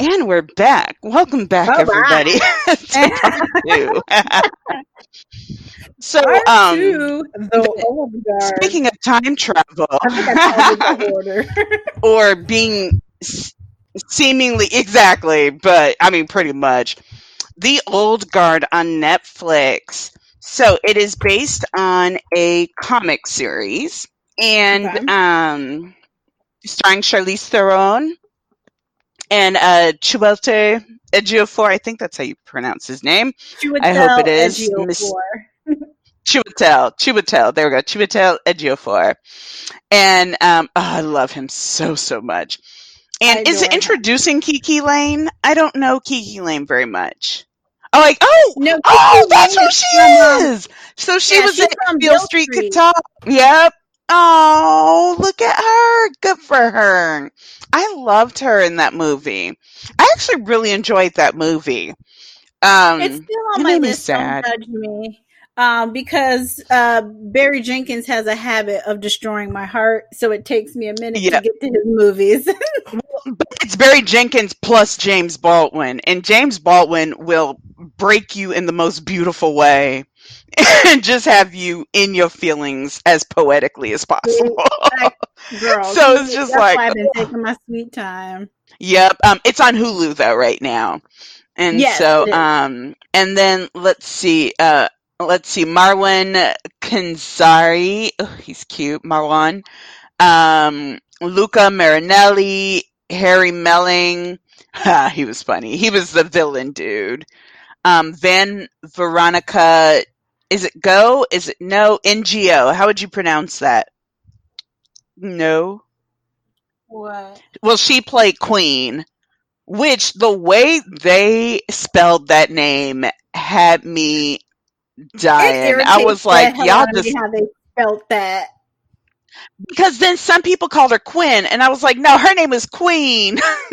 And we're back. Welcome back, All everybody. so, um, two, the speaking of time travel I think I called it the order. or being seemingly exactly, but I mean, pretty much the old guard on Netflix. So it is based on a comic series and Okay. um, starring Charlize Theron and uh, Chiwetel Ejiofor. I think that's how you pronounce his name. I hope it is Ejiofor. Miss- Chiwetel, Chiwetel. There we go. Chiwetel Ejiofor, and um, oh, I love him so so much. And is it introducing Kiki Layne? I don't know Kiki Layne very much. Oh, like oh, No, oh, that's who is she um, is. So she yeah, was in Beale Street Street. Talk. Yep. Oh, look at her. Good for her. I loved her in that movie. I actually really enjoyed that movie. Um, It's still on it my list. sad. Don't judge me. Um, because uh, Barry Jenkins has a habit of destroying my heart, so it takes me a minute to get to his movies. But it's Barry Jenkins plus James Baldwin, and James Baldwin will break you in the most beautiful way and just have you in your feelings as poetically as possible. Girl, So it's just that's like, why I've been taking my sweet time. yep. Um, it's on Hulu though right now, and Yes, so um, and then let's see. Uh, let's see. Marwan Kenzari. Oh, he's cute. Marwan. Um, Luca Marinelli, Harry Melling. He was funny. He was the villain dude. Um, Van Veronica. Is it Go? Is it no? NGO. How would you pronounce that? No. What? Well, she played Queen, which the way they spelled that name had me dying. I was like, y'all just how they felt that. because then some people called her Quinn, and I was like, no, her name is Queen.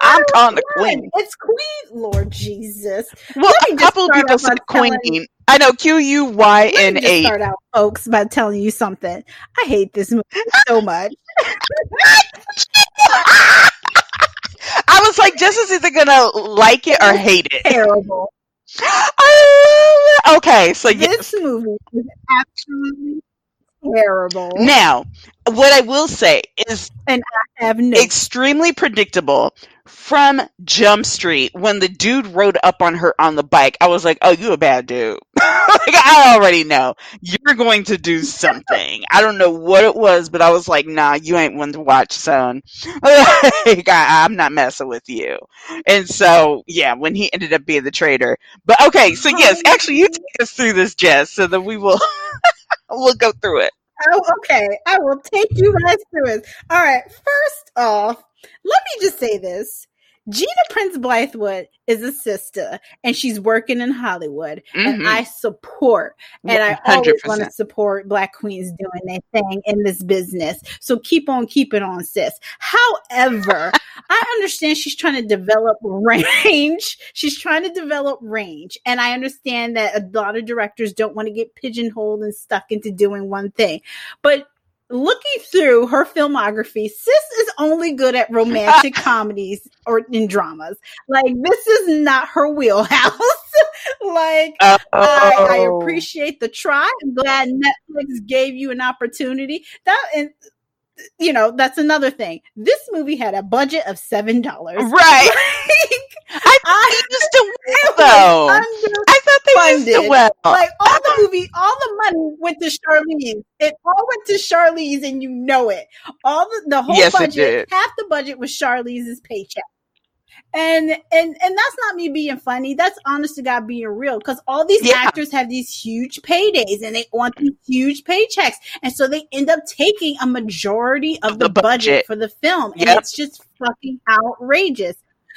I'm calling her Queen. It's Queen, Lord Jesus. Well, a couple of people said Queen. telling- I know Q U Y N A. start out, folks, by telling you something. I hate this movie so much. I was like, Justice is either gonna like it or hate it. Terrible. It. Okay, so yes. This movie is absolutely terrible. Now, what I will say is and I have no extremely predictable from Jump Street when the dude rode up on her on the bike. I was like, "Oh, you a bad dude." like I already know you're going to do something. I don't know what it was, but I was like, "Nah, you ain't one to watch, son. like, I, I'm not messing with you." And so, yeah, when he ended up being the traitor. But okay, so yes, oh, actually, you take us through this, Jess, so that we will we'll go through it. Oh, okay. I will take you guys through it. All right. First off, let me just say this. Gina Prince Bythewood is a sister and she's working in Hollywood and Mhm. I support and I always want to support black queens doing their thing in this business. So keep on keeping on, sis. However, I understand she's trying to develop range. She's trying to develop range. And I understand that a lot of directors don't want to get pigeonholed and stuck into doing one thing. But looking through her filmography, sis is only good at romantic comedies or in dramas. Like this is not her wheelhouse. like I, I Oh. appreciate the try. I'm glad Netflix gave you an opportunity. That and you know that's another thing. This movie had a budget of seven dollars. Right. I I thought they used to it well, was though. I thought they to well. Like all the movie, all the money went to Charlize. It all went to Charlize, and you know it. All the the whole Yes, budget, half the budget was Charlize's paycheck. And and and that's not me being funny. That's honest to God being real. Because all these Yeah. actors have these huge paydays, and they want these huge paychecks, and so they end up taking a majority of Of the, the budget. budget. for the film, and Yep. it's just fucking outrageous.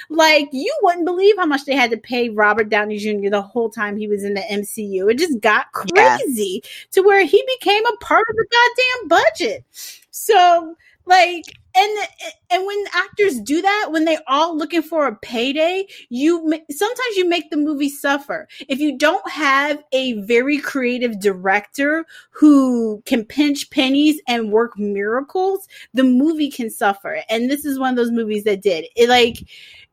Like you wouldn't believe how much they had to pay Robert Downey Jr. the whole time he was in the MCU. It just got Yeah. crazy to where he became a part of the goddamn budget. So like and and when actors do that when they're all looking for a payday you sometimes you make the movie suffer if you don't have a very creative director who can pinch pennies and work miracles the movie can suffer and this is one of those movies that did it like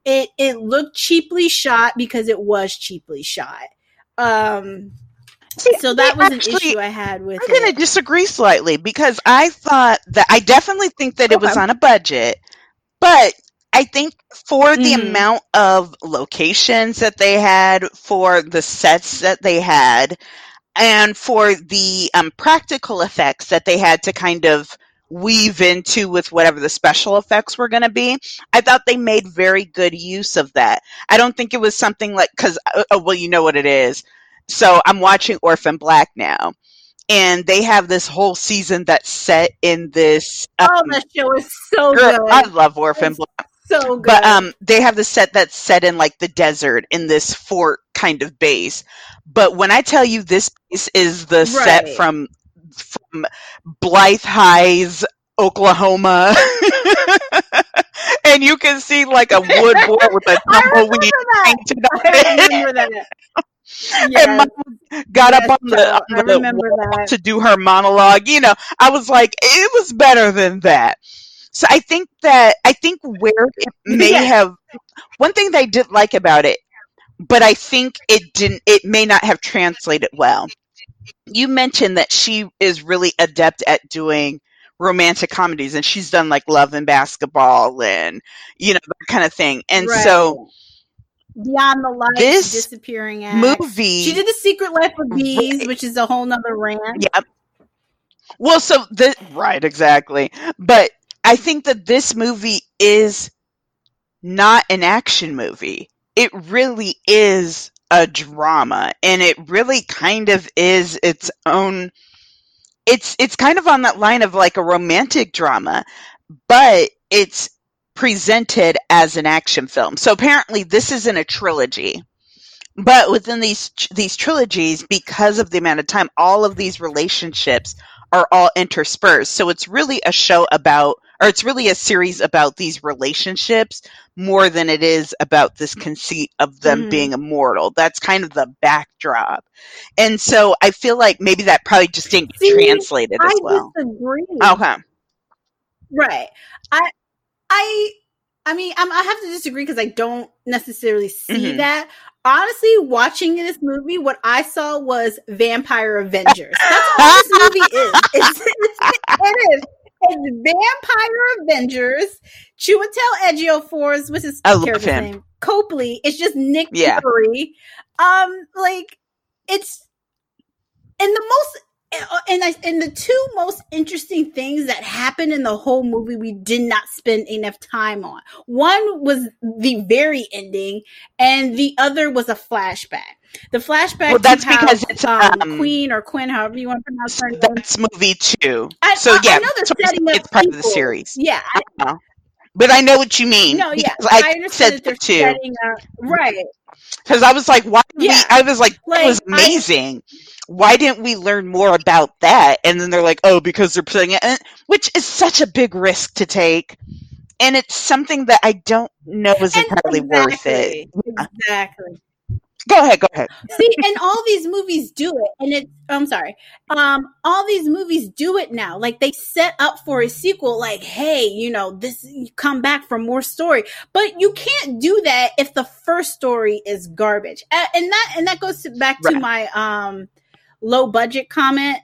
it it looked cheaply shot because it was cheaply shot um so that was actually, an issue I had with. It. I'm going to disagree slightly because I thought that I definitely think that okay. it was on a budget, but I think for the mm. amount of locations that they had, for the sets that they had, and for the um, practical effects that they had to kind of weave into with whatever the special effects were going to be. I thought they made very good use of that. I don't think it was something like because uh, oh, well, you know what it is. So I'm watching Orphan Black now. And they have this whole season that's set in this. Um, oh, that show is so good. I love Orphan Black. So good. But um, they have the set that's set in like the desert in this fort kind of base. But when I tell you this piece is the right. set from from Blythe Highs, Oklahoma. and you can see like a wood board with a tumbleweed painted on it. Yes. And mom got yes, up on the, on the to do her monologue. You know, I was like, it was better than that. So I think that I think where it may yeah. have one thing I did like about it, but I think it didn't. It may not have translated well. You mentioned that she is really adept at doing romantic comedies, and she's done like Love and Basketball and you know that kind of thing. And right. so Beyond the Lights, this disappearing acts. movie. She did the Secret Life of Bees, right. which is a whole nother rant. Yep. Well, so the right, exactly. But I think that this movie is not an action movie. It really is a drama, and it really kind of is its own. It's it's kind of on that line of like a romantic drama, but it's presented as an action film. So apparently this isn't a trilogy. But within these these trilogies because of the amount of time all of these relationships are all interspersed. So it's really a show about or it's really a series about these relationships more than it is about this conceit of them mm-hmm. being immortal. That's kind of the backdrop. And so I feel like maybe that probably just didn't translate translated as I well. Disagree. Okay. Right. I I I mean, I'm, i have to disagree because I don't necessarily see mm-hmm. that. Honestly, watching this movie, what I saw was Vampire Avengers. That's all this movie is. It's, it's, it is. It's Vampire Avengers. Chiwetel Ejiofor, what's his character's name? Copley. It's just Nick yeah. Fury. Um, like it's in the most and I, and the two most interesting things that happened in the whole movie we did not spend enough time on. One was the very ending, and the other was a flashback. The flashback. Well, that's because it's um, um, Queen or Quinn, however you want to pronounce her name. That's movie two. I, so I, yeah, I it's part people. of the series. Yeah. I, but I know what you mean. No, yeah, I, I said that too. Up, right. Because I was like, why? Yeah. We, I was like, like that was amazing why didn't we learn more about that? And then they're like, oh, because they're putting it, which is such a big risk to take. And it's something that I don't know is entirely exactly, worth it. Exactly. Go ahead, go ahead. See, and all these movies do it, and it's I'm sorry. Um, all these movies do it now. Like they set up for a sequel, like, hey, you know, this you come back for more story. But you can't do that if the first story is garbage. and that and that goes back to right. my um low budget comment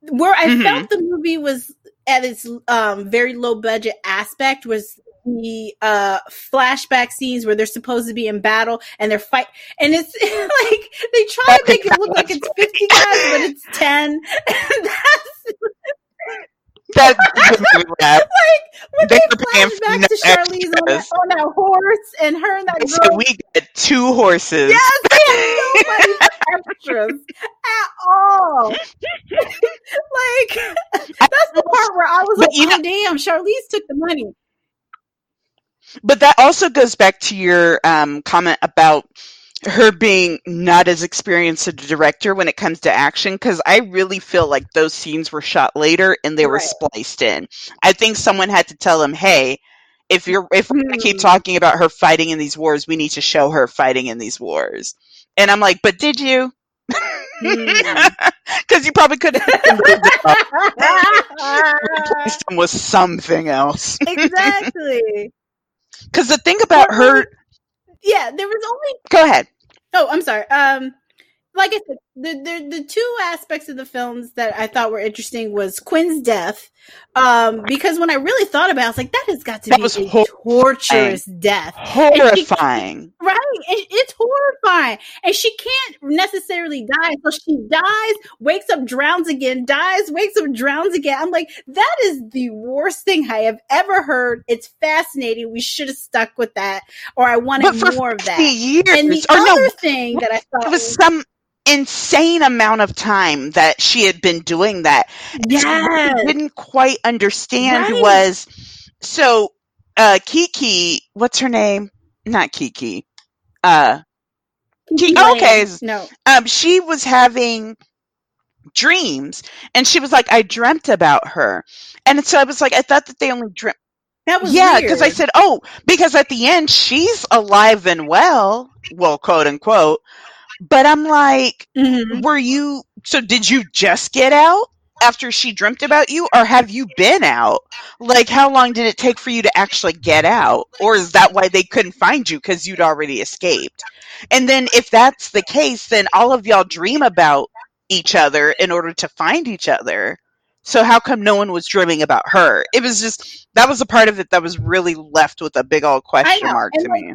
where I mm-hmm. felt the movie was at its um, very low budget aspect was the uh, flashback scenes where they're supposed to be in battle and they're fight and it's like they try to make it look like it's 50 guys but it's 10 and that's that like when they, they flash back to Charlize on that, on that, horse and her and that girl. So we get two horses. Yes, they extras at all. like that's the part where I was like, you oh, know, damn, Charlize took the money. But that also goes back to your um, comment about her being not as experienced a director when it comes to action because I really feel like those scenes were shot later and they were Right. spliced in. I think someone had to tell him, "Hey, if you're if we're gonna keep Hmm. talking about her fighting in these wars, we need to show her fighting in these wars." And I'm like, "But did you?" Because you probably could have replaced him with something else. exactly. Because the thing about her, Yeah, there was only go ahead. Oh, I'm sorry. Um, like I said, the, the the two aspects of the films that I thought were interesting was Quinn's death. Um, because when I really thought about, it, I was like, that has got to That be was a horrifying. torturous death, Horrifying. right? It, it's horrifying, and she can't necessarily die, so she dies, wakes up, drowns again, dies, wakes up, drowns again. I'm like, that is the worst thing I have ever heard. It's fascinating. We should have stuck with that, or I wanted more of that. years, And the other no, thing that I thought it was some insane amount of time that she had been doing that. Yes. So what I didn't quite understand Right. was so uh Kiki, what's her name? Not Kiki. Uh Ki- Lane. okay. No. um she was having dreams and she was like I dreamt about her. And so I was like I thought that they only dreamt That was yeah, because I said, oh, because at the end she's alive and well, well, quote unquote. But I'm like, Mhm. were you? So did you just get out after she dreamt about you, or have you been out? Like, how long did it take for you to actually get out, or is that why they couldn't find you because you'd already escaped? And then, if that's the case, then all of y'all dream about each other in order to find each other. So how come no one was dreaming about her? It was just that was a part of it that was really left with a big old question mark and to like- me.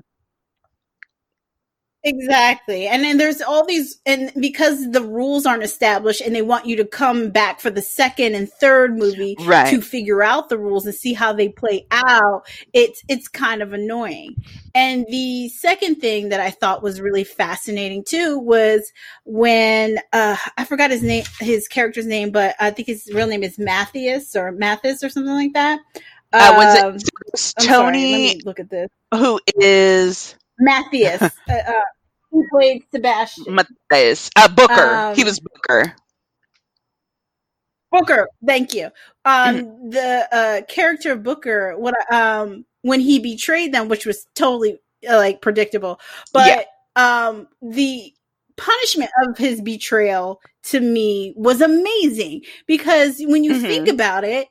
Exactly. And then there's all these, and because the rules aren't established and they want you to come back for the second and third movie Right. to figure out the rules and see how they play out, it's, it's kind of annoying. And the second thing that I thought was really fascinating too was when, uh, I forgot his name, his character's name, but I think his real name is Matthias or Mathis or something like that. Uh, was Um, it sorry, Tony, let me look at this. who is Matthias. uh, uh, he played Sebastian. Matthias? Uh, Booker. he Um, was Booker. Booker, thank you. Um, Mm-hmm. the uh, character of Booker, what um, when he betrayed them, which was totally uh, like predictable, but um, the punishment of his betrayal to me was amazing because when you Mhm. think about it,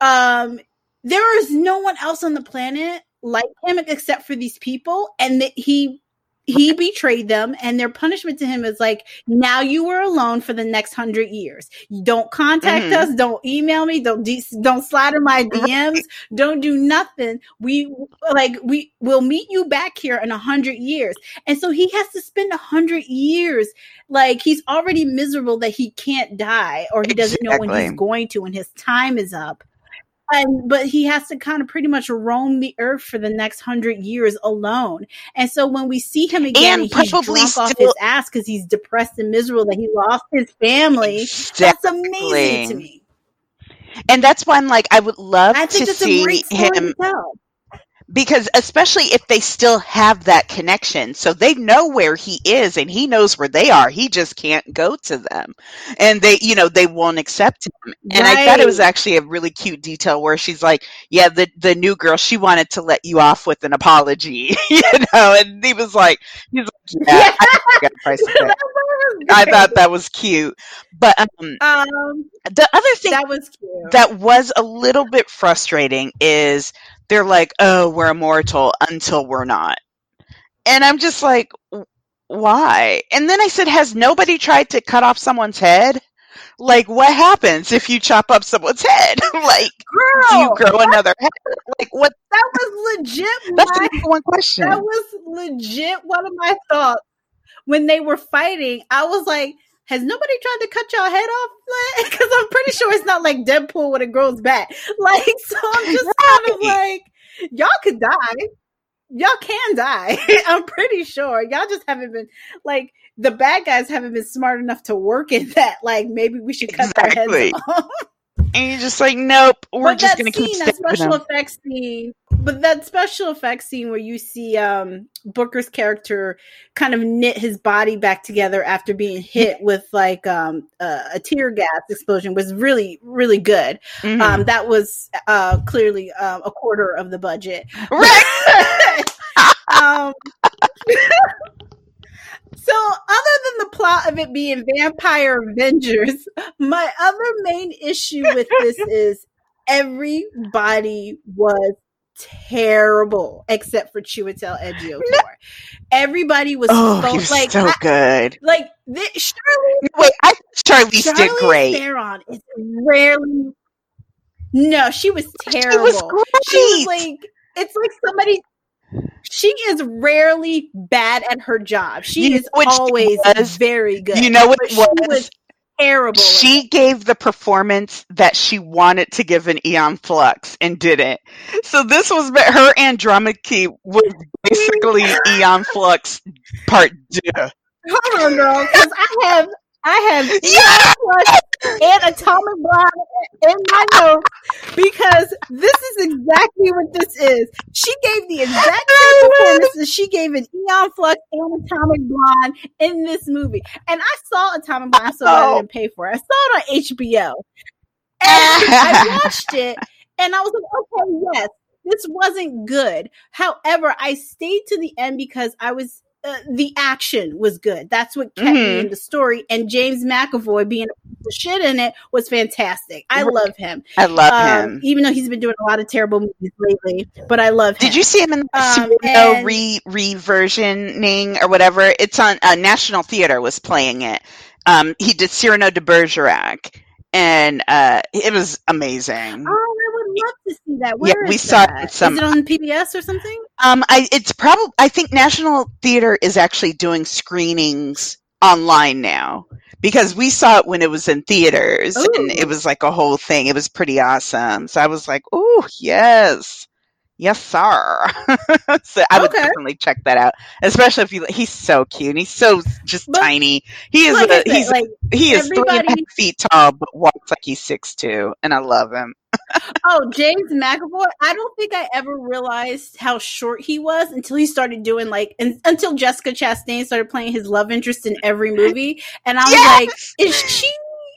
um, there is no one else on the planet like him except for these people, and that he he betrayed them, and their punishment to him is like, now you are alone for the next hundred years. You don't contact Mhm. us, don't email me, don't de- don't slide in my DMs, don't do nothing. We like we will meet you back here in a hundred years, and so he has to spend a hundred years. Like he's already miserable that he can't die, or he doesn't know when he's going to, when his time is up and but he has to kind of pretty much roam the earth for the next hundred years alone. And so when we see him again, And he's drunk off his ass because he's depressed and miserable that he lost his family. That's amazing to me. And that's why I'm like, I would love I think to see him to. Because especially if they still have that connection. So they know where he is and he knows where they are. He just can't go to them. And they you know they won't accept him. And i thought it was actually a really cute detail where she's like yeah the the new girl she wanted to let you off with an apology you know? And he was like he's like yeah I, I said that. That was I thought that was cute. But um um, the other thing that was cute. that was a little bit frustrating is they're like, oh, we're immortal until we're not. And I'm just like, why? And then I said, has nobody tried to cut off someone's head? Like, what happens if you chop up someone's head? like, do you Girl, grow another head? Like, what? that was legit. That's my- the one question. that was legit one of my thoughts when they were fighting. I was like, has nobody tried to cut y'all head off? Because I'm pretty sure it's not like Deadpool when it grows back. Like, so I'm just kind of like, y'all could die. Y'all can die. I'm pretty sure. Y'all just haven't been like the bad guys haven't been smart enough to work in that. Like maybe we should cut their heads off. and you're just like, nope, we're but just going to keep that special effects scene but that special effects scene where you see um Booker's character kind of knit his body back together after being hit with like um uh, a tear gas explosion was really really good. Mhm. Um that was uh clearly uh, a quarter of the budget. right. um So, other than the plot of it being Vampire Avengers, my other main issue with this is everybody was terrible except for Chiwetel Ejiofor. Everybody was Oh, so, was like so I- good. like the, Shirley Wait, I think Charlize did great. Theron is rarely. No, she was terrible. She was great. She was like, it's like somebody. She is rarely bad at her job. She You is she always was? very good. you know what but it she was? was terrible. she it. gave the performance that she wanted to give an Aeon Flux and didn't. So this was her Andromache was basically Aeon Flux part two. Hold on, girl, because I have I have Yeah! And Atomic Blonde in my notes because this is exactly what this is. She gave the exact same oh, performances she gave in Aeon Flux and Atomic Blonde in this movie. And I saw Atomic Blonde, so I Oh. didn't pay for it. I saw it on HBO. And I watched it and I was like, okay, yes, this wasn't good. However, I stayed to the end because I was uh, the action was good. That's what kept me Mhm. in the story. And James McAvoy being a of shit in it was fantastic. I love him. I love Um, him. even though he's been doing a lot of terrible movies lately, but I love him. Did you see him in the Um, and- re reversioning or whatever? It's on uh, National Theater was playing it. Um, he did Cyrano de Bergerac, and uh, it was amazing. Oh, I would love to see that. Yeah, Where we is saw it some- Is it on PBS or something? Um, I it's probably I think National Theater is actually doing screenings online now because we saw it when it was in theaters and it was like a whole thing. It was pretty awesome. So I was like, "Oh yes, yes, sir." so I would Okay. definitely check that out, especially if you. He's so cute. He's so just But- tiny. He is. Like a, said, he's like he is three and a half feet tall, but walks like he's six two, and I love him. Oh, James McAvoy. I don't think I ever realized how short he was until he started doing like, and, until Jessica Chastain started playing his love interest in every movie. And I was like, is she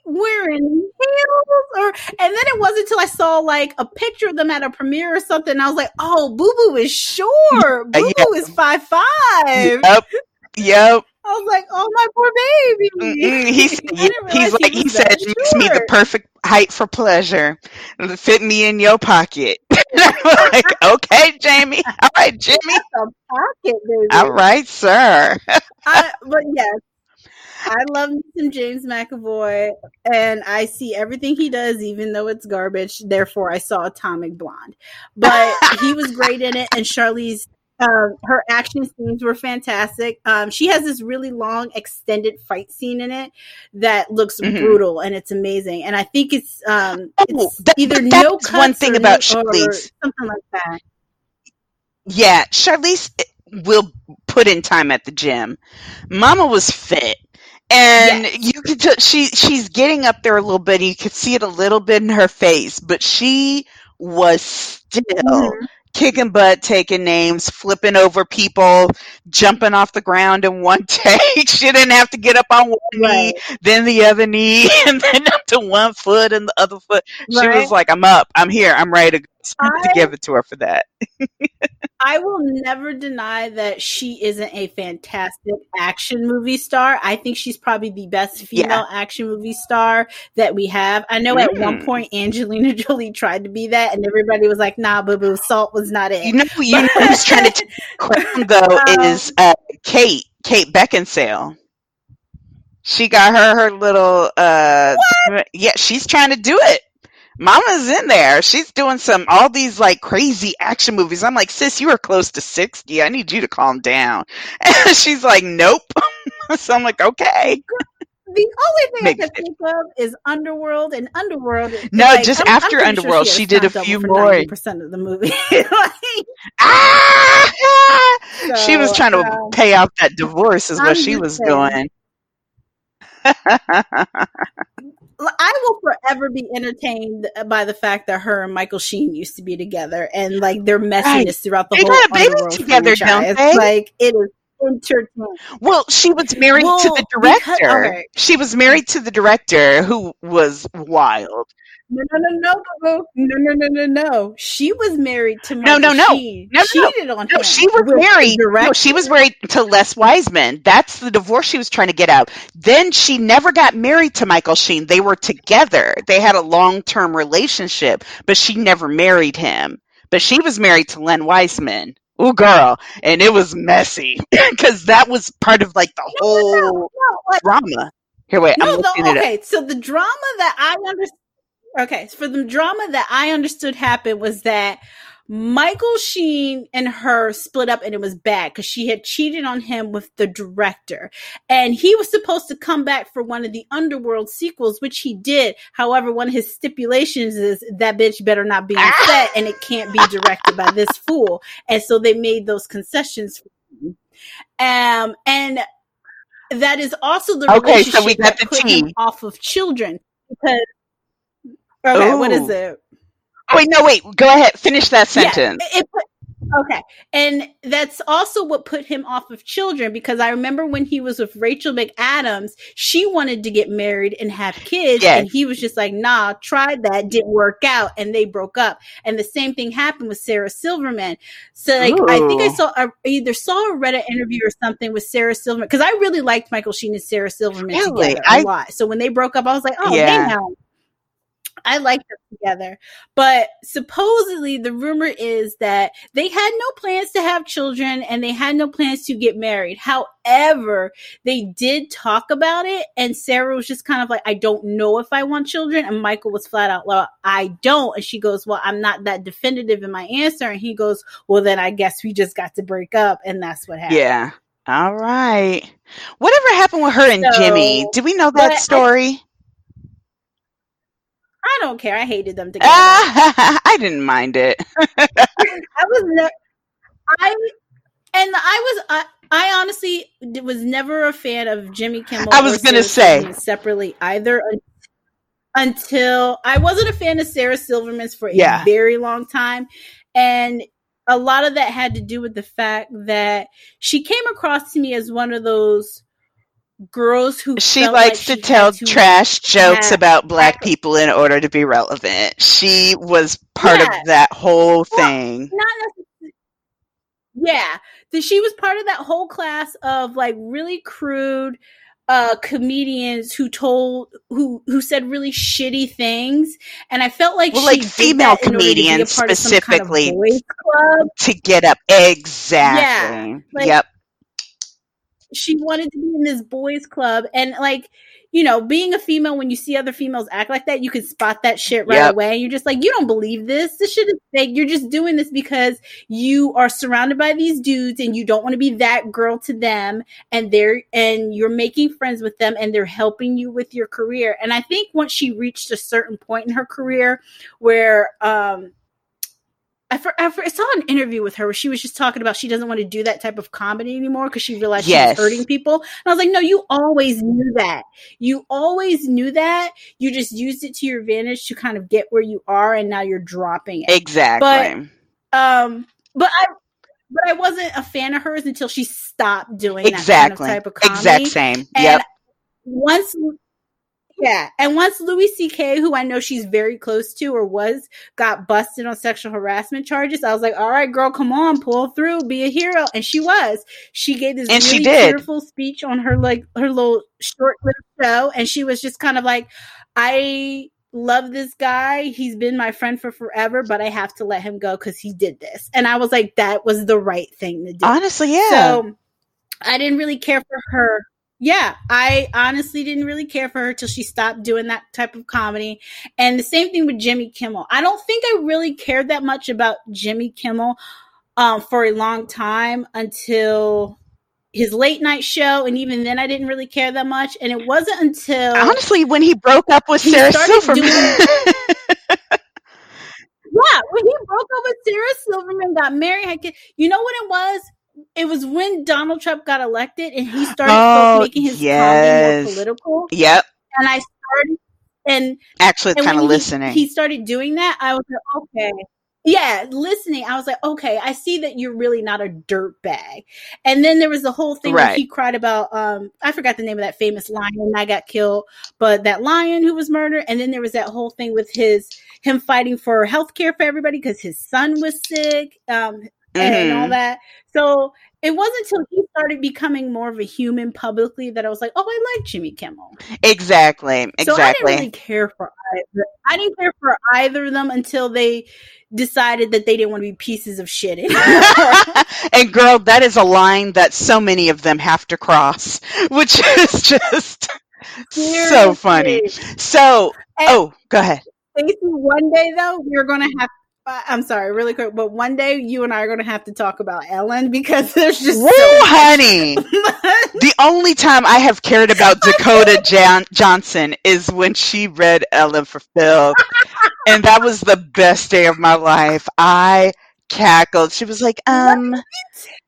wearing heels? Or, and then it wasn't until I saw like a picture of them at a premiere or something. I was like, oh, Boo Boo is short. Boo Boo is five five. Yep. Yep. I was like, oh, my poor baby. Mm-mm, he said, I didn't realize he's like he he said that makes me the perfect height for pleasure. Fit me in your pocket. Like, okay, Jamie. All right, Jimmy. Pocket, baby. All right, sir. I, but yes, I love me some James McAvoy, and I see everything he does, even though it's garbage. Therefore, I saw Atomic Blonde, but he was great in it, and Charlize. Um, her action scenes were fantastic. Um, she has this really long, extended fight scene in it that looks Mhm. brutal, and it's amazing. And I think it's um, Oh, it's that- either no cuts one thing or, about or Charlize. something like that. Yeah, Charlize eh, will put in time at the gym. Mama was fit. And Yes. you could just, she she's getting up there a little bit. You could see it a little bit in her face, but she was still Mhm. kicking butt, taking names, flipping over people, jumping off the ground in one take. She didn't have to get up on one knee, then the other knee, and then up to one foot and the other foot. She was like, "I'm up, I'm here, I'm ready to." go." So I to give it to her for that. I will never deny that she isn't a fantastic action movie star. I think she's probably the best female action movie star that we have. I know at one Mm. point Angelina Jolie tried to be that, and everybody was like, "Nah, boo boo, Salt was not it." You know, you know who's trying to crown though Um, is uh, Kate, Kate Beckinsale. She got her her little uh yeah, she's trying to do it. Mama's in there. She's doing some all these like crazy action movies. I'm like, sis, you are close to sixty. I need you to calm down. And she's like, nope. so I'm like, okay. the only thing Maybe I can think of is Underworld, and Underworld. No, like- just I'm- I'm after Underworld, sure she had did a few more. 90% of the movie. Like, Ah! she was trying to um, pay off that divorce, is what I'm she was saying. doing. I will forever be entertained by the fact that her and Michael Sheen used to be together and like their messiness right. throughout the they whole They got a baby together, franchise. don't they? Like it is entertaining. Well, she was married well, to the director. Because, okay. She was married to the director who was wild. No, no, no, no, no, no, no, no, no. She was married to Michael no, no, no, Sheen. no, cheated no. on no, him. she was married. No, she was married to Les Wiseman. That's the divorce she was trying to get out. Then she never got married to Michael Sheen. They were together. They had a long term relationship, but she never married him. But she was married to Len Wiseman. Ooh, girl, and it was messy because that was part of like the no, whole no, no, drama. Here, wait. No, the, okay. So the drama that I understand Okay, so for the drama that I understood happened was that Michael Sheen and her split up and it was bad because she had cheated on him with the director. And he was supposed to come back for one of the Underworld sequels, which he did. However, one of his stipulations is that bitch better not be on set and it can't be directed by this fool. And so they made those concessions. Um, and that is also the okay, relationship so we got that the put him off of children because Okay, Ooh. what is oh. it? Oh, wait, no, wait. Go ahead. Finish that sentence. Yeah, it put, okay, and that's also what put him off of children because I remember when he was with Rachel McAdams, she wanted to get married and have kids, yes. and he was just like, "Nah, tried that, didn't work out," and they broke up. And the same thing happened with Sarah Silverman. So, like, Ooh. I think I saw a, either saw a Reddit interview or something with Sarah Silverman because I really liked Michael Sheen and Sarah Silverman really? together a I, lot. So when they broke up, I was like, "Oh, yeah. damn." I like them together. But supposedly the rumor is that they had no plans to have children and they had no plans to get married. However, they did talk about it and Sarah was just kind of like, I don't know if I want children. And Michael was flat out, well, I don't. And she goes, well, I'm not that definitive in my answer. And he goes, well, then I guess we just got to break up. And that's what happened. Yeah. All right. Whatever happened with her and so, Jimmy? Do we know that story? I, I don't care. I hated them together. I didn't mind it. I was ne- I and I was I, I honestly was never a fan of Jimmy Kimmel. I was going to say separately either until I wasn't a fan of Sarah Silverman's for yeah. a very long time and a lot of that had to do with the fact that she came across to me as one of those girls who she likes like to tell to jokes have, about black people in order to be relevant. She was part yeah. of that whole thing. Well, not yeah, she was part of that whole class of like really crude uh, comedians who told who who said really shitty things, and I felt like well, like female comedians specifically kind of to get up exactly. Yeah, like, yep she wanted to be in this boys club. And like you know being a female when you see other females act like that you can spot that shit right yep. away. You're just like you don't believe this. This shit is fake. You're just doing this because you are surrounded by these dudes and you don't want to be that girl to them. And they're and you're making friends with them and they're helping you with your career. And i think once she reached a certain point in her career where um I, for, I, for, I, saw an interview with her where she was just talking about she doesn't want to do that type of comedy anymore because she realized yes. she was hurting people. And I was like, no, you always knew that. You always knew that. You just used it to your advantage to kind of get where you are, and now you're dropping it. Exactly. But, um, but I, but I wasn't a fan of hers until she stopped doing exactly. that kind of type of comedy. Exact same. And yep. Once yeah. And once Louis C.K., who I know she's very close to or was, got busted on sexual harassment charges, I was like, all right, girl, come on, pull through, be a hero. And she was. She gave this and really beautiful speech on her like her little short little show. And she was just kind of like, I love this guy. He's been my friend for forever, but I have to let him go because he did this. And I was like, that was the right thing to do. Honestly, yeah. So I didn't really care for her yeah, I honestly didn't really care for her till she stopped doing that type of comedy. And the same thing with Jimmy Kimmel. I don't think I really cared that much about Jimmy Kimmel um, for a long time until his late night show, and even then, I didn't really care that much. And it wasn't until honestly when he broke up with Sarah Silverman. Doing, yeah, when he broke up with Sarah Silverman, got married, you know what it was? It was when Donald Trump got elected and he started oh, making his yes. more political. Yep. And I started and Actually, kind of listening. He, started doing that. I was like, okay. Yeah, listening. I was like, okay, I see that you're really not a dirt bag. And then there was the whole thing where Right. he cried about um I forgot the name of that famous lion that got killed, but that lion who was murdered. And then there was that whole thing with his him fighting for health care for everybody because his son was sick. Um and all Mhm. that. So it wasn't until he started becoming more of a human publicly that I was like, oh, I like Jimmy Kimmel. Exactly. So I didn't really care for either. I didn't care for either of them until they decided that they didn't want to be pieces of shit and girl, that is a line that so many of them have to cross, which is just so funny. So, And- oh, go ahead. Stacey, one day though, we're gonna have. I'm sorry, really quick, but one day you and I are gonna have to talk about Ellen because there's just Woo, so honey. The only time I have cared about Dakota Jan- Johnson is when she read Ellen for Phil. and that was the best day of my life. I cackled. She was like, um,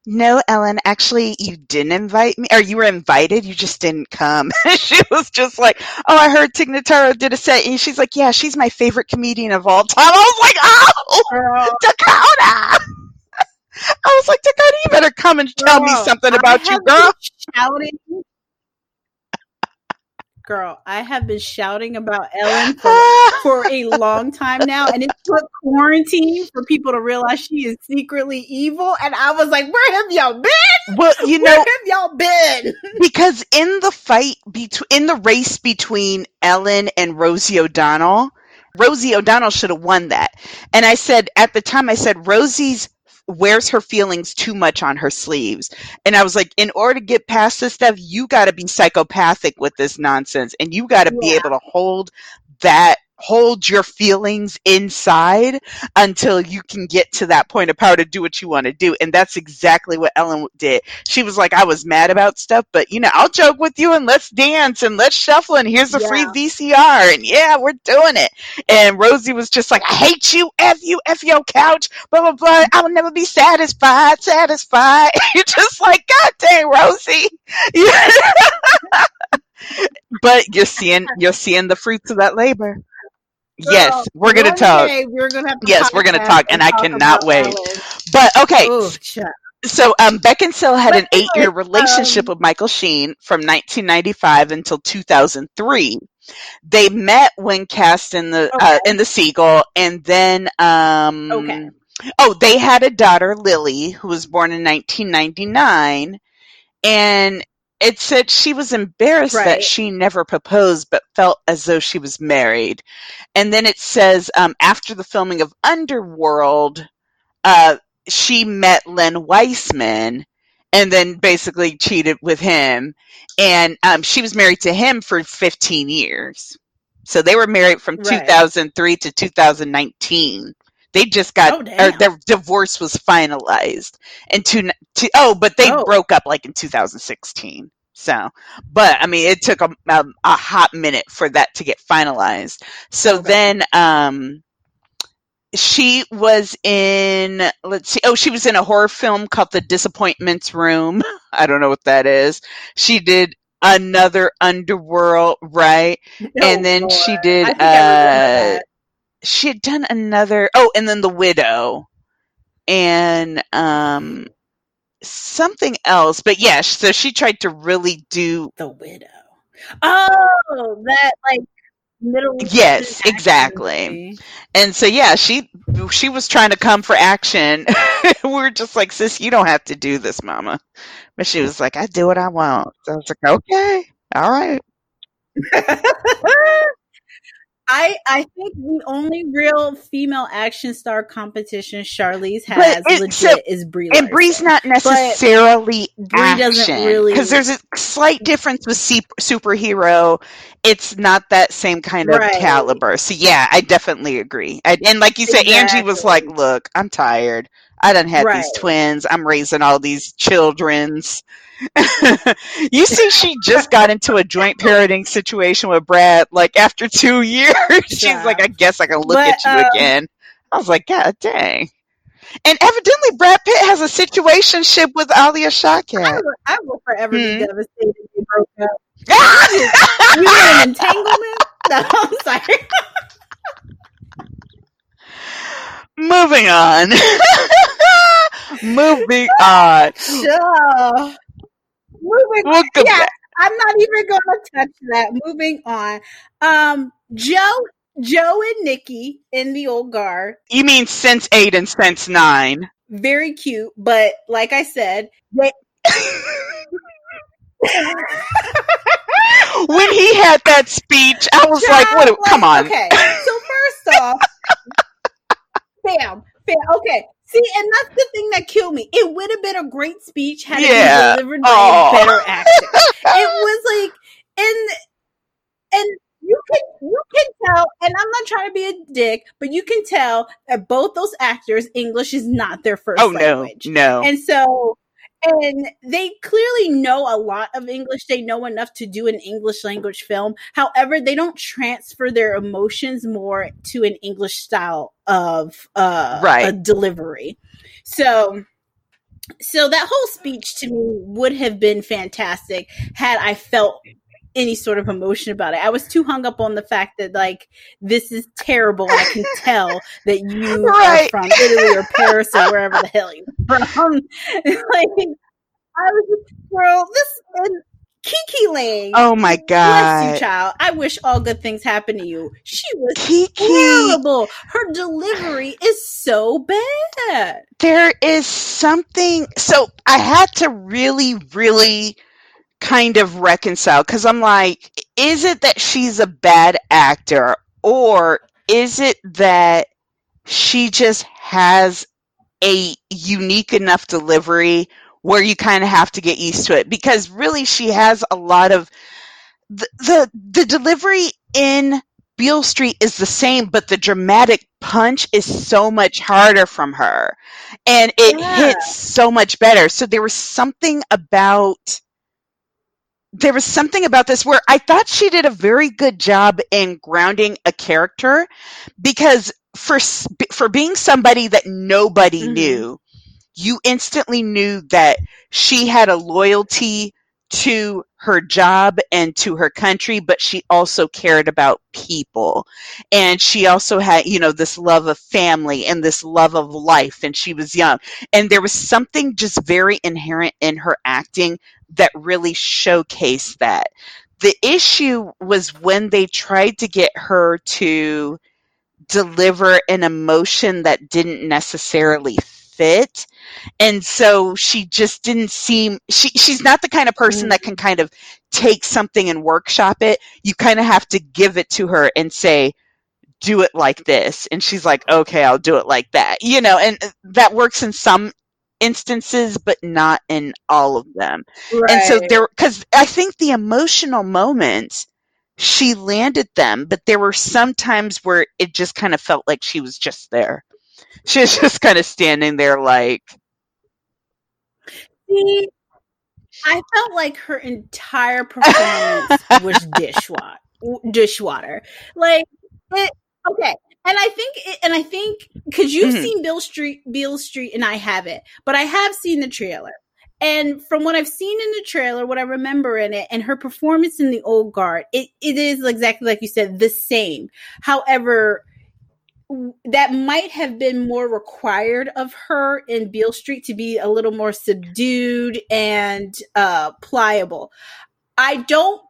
no, Ellen, actually, you didn't invite me, or you were invited, you just didn't come. she was just like, oh, I heard Tig Notaro did a set, and she's like, yeah, she's my favorite comedian of all time. I was like, oh, Girl, Dakota! I was like, Dakota, you better come and tell me something about you, girl. Shouting. Girl, I have been shouting about Ellen for for a long time now, and it took quarantine for people to realize she is secretly evil. And I was like, "Where have y'all been? well, you Where know, have y'all been?" because in the fight between in the race between Ellen and Rosie O'Donnell, Rosie O'Donnell should have won that. And I said at the time I said Rosie's wears her feelings too much on her sleeves. And I was like in order to get past this stuff, you got to be psychopathic with this nonsense and you got to be able to hold that hold your feelings inside until you can get to that point of power to do what you want to do. And that's exactly what ellen did. She was like i was mad about stuff but you know i'll joke with you and let's dance and let's shuffle and here's a free vcr and yeah we're doing it. And rosie was just like i hate you f you f your couch blah blah blah. I will never be satisfied satisfied. You're just like god dang rosie. But you're seeing you're seeing the fruits of that labor yes we're gonna talk. We're gonna have to Yes, we're gonna talk, and I talk cannot wait. But okay Ooh, so um beckinsale had an eight-year relationship um, with michael sheen from 1995 until 2003 they met when cast in the uh, in the seagull and then um Okay. oh they had a daughter lily who was born in 1999 and it said she was embarrassed that she never proposed but felt as though she was married. And then it says um, after the filming of underworld uh, she met len wiseman and then basically cheated with him. And um, she was married to him for 15 years. So they were married from Right. 2003 to 2019 they just got Oh, or their divorce was finalized and to, to oh but they Oh. broke up like in 2016 so but i mean it took a, a, a hot minute for that to get finalized so Okay. then um she was in let's see oh she was in a horror film called the disappointments room i don't know what that is she did another underworld right and then she did uh. She had done another oh and then the widow and um something else but yeah so she tried to really do The widow. Oh, that like middle. Yes, exactly. movie. and so yeah she she was trying to come for action we were just like sis you don't have to do this mama but she was like i do what i want so i was like okay all right I I think the only real female action star competition Charlize has it- legit so- is Brie. and Bree's not necessarily Brie doesn't really- because there's a slight difference with superhero. It's not that same kind of Right. caliber. So yeah, I definitely agree. I, and like you said, Angie was like, "Look, I'm tired. I done had these Right. twins. I'm raising all these childrens." you see, she just got into a joint parenting situation with Brad. Like after two years, she's Yeah. like, "I guess I can look But, at you um, again." I was like, "God dang." And evidently, Brad Pitt has a situationship with Alia I Shawkat. will, I will forever Hmm. be devastated if they broke up. You in an entanglement? No, I'm sorry. Moving on. Moving on. So, moving We'll Yeah. back. I'm not even going to touch that. Moving on. Um, Joe, Joe and Nicky in the old guard, You mean since eight and since nine? very cute, but like I said, they. when he had that speech, I was like, "What? Come on!" Okay, so first off, bam, bam. Okay, see, and that's the thing that killed me. It would have been a great speech had Yeah. it been delivered by Aw. a better actor. it was like, and and you can you can tell, and I'm not trying to be a dick, but you can tell that both those actors English is not their first Oh no, language. no. And so, and they clearly know a lot of English. They know enough to do an English language film. However, they don't transfer their emotions more to an English style of uh, Right. a delivery. So, so that whole speech to me would have been fantastic had I felt any sort of emotion about it. I was too hung up on the fact that like this is terrible. I can tell that you are from Italy or Paris or wherever the hell you're from. like I was just, girl, this and Kiki Layne. oh my god. Bless you, child. I wish all good things happen to you. She was Kiki! terrible. Her delivery is so bad. There is something. So I had to really, really kind of reconcile because I'm like, is it that she's a bad actor, or is it that she just has a unique enough delivery where you kind of have to get used to it because really she has a lot of the the, the delivery in Beale Street is the same but the dramatic punch is so much harder from her and it Yeah. hits so much better so there was something about there was something about this where I thought she did a very good job in grounding a character because for for being somebody that nobody Mhm. knew, you instantly knew that she had a loyalty to her job and to her country, but she also cared about people. And she also had, you know, this love of family and this love of life. And she was young. And there was something just very inherent in her acting that really showcased that. The issue was when they tried to get her to deliver an emotion that didn't necessarily fit. And so she just didn't seem she she's not the kind of person that can kind of take something and workshop it. You kind of have to give it to her and say do it like this and she's like okay I'll do it like that. You know, and uh, that works in some instances but not in all of them. And so there, because I think the emotional moments, she landed them, but there were some times where it just kind of felt like she was just there. She was just kind of standing there, like, See, I felt like her entire performance was dishwater. Dishwater, like it. Okay, and I think, it, and I think because you've Mhm. seen Beale Street, Beale Street, and I haven't, but I have seen the trailer. And from what I've seen in the trailer, what I remember in it, and her performance in the old guard, it, it is exactly like you said, the same. However, that might have been more required of her in Beale Street to be a little more subdued and uh pliable. I don't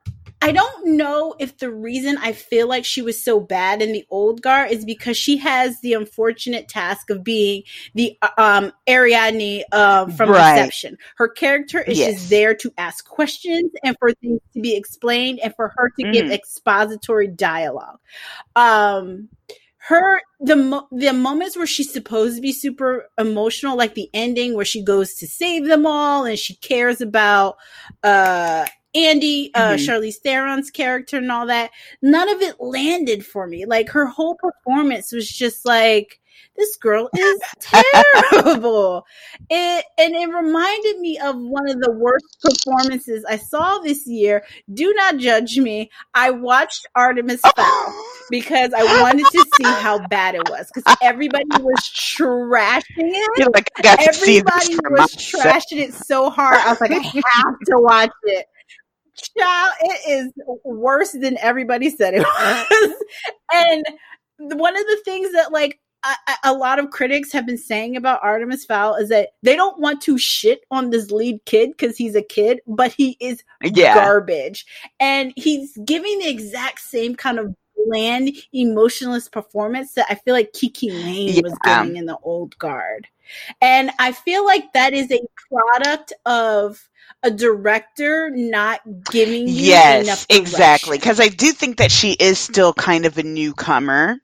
I don't know if the reason I feel like she was so bad in the old guard is because she has the unfortunate task of being the uh, um Ariadne um from Right. Her character is Yes. just there to ask questions and for things to be explained and for her to give Mhm. expository dialogue. Um her the the moments where she's supposed to be super emotional like the ending where she goes to save them all and she cares about uh Andy, uh, Mhm. Charlize Theron's character and all that, none of it landed for me. Like her whole performance was just like, this girl is terrible. it, and it reminded me of one of the worst performances I saw this year. Do not judge me. I watched Artemis Fowl because I wanted to see how bad it was because everybody was trashing it. You're like, I got to see this Everybody for was myself. trashing it so hard. I was like, I have to watch it. Child, it is worse than everybody said it was. and one of the things that like a lot of critics have been saying about Artemis Fowl is that they don't want to shit on this lead kid because he's a kid, but he is yeah. garbage. And he's giving the exact same kind of bland, emotionless performance that I feel like KiKi Layne yeah. was giving in the old guard. And I feel like that is a product of a director not giving you yes exactly because i do think that she is still kind of a newcomer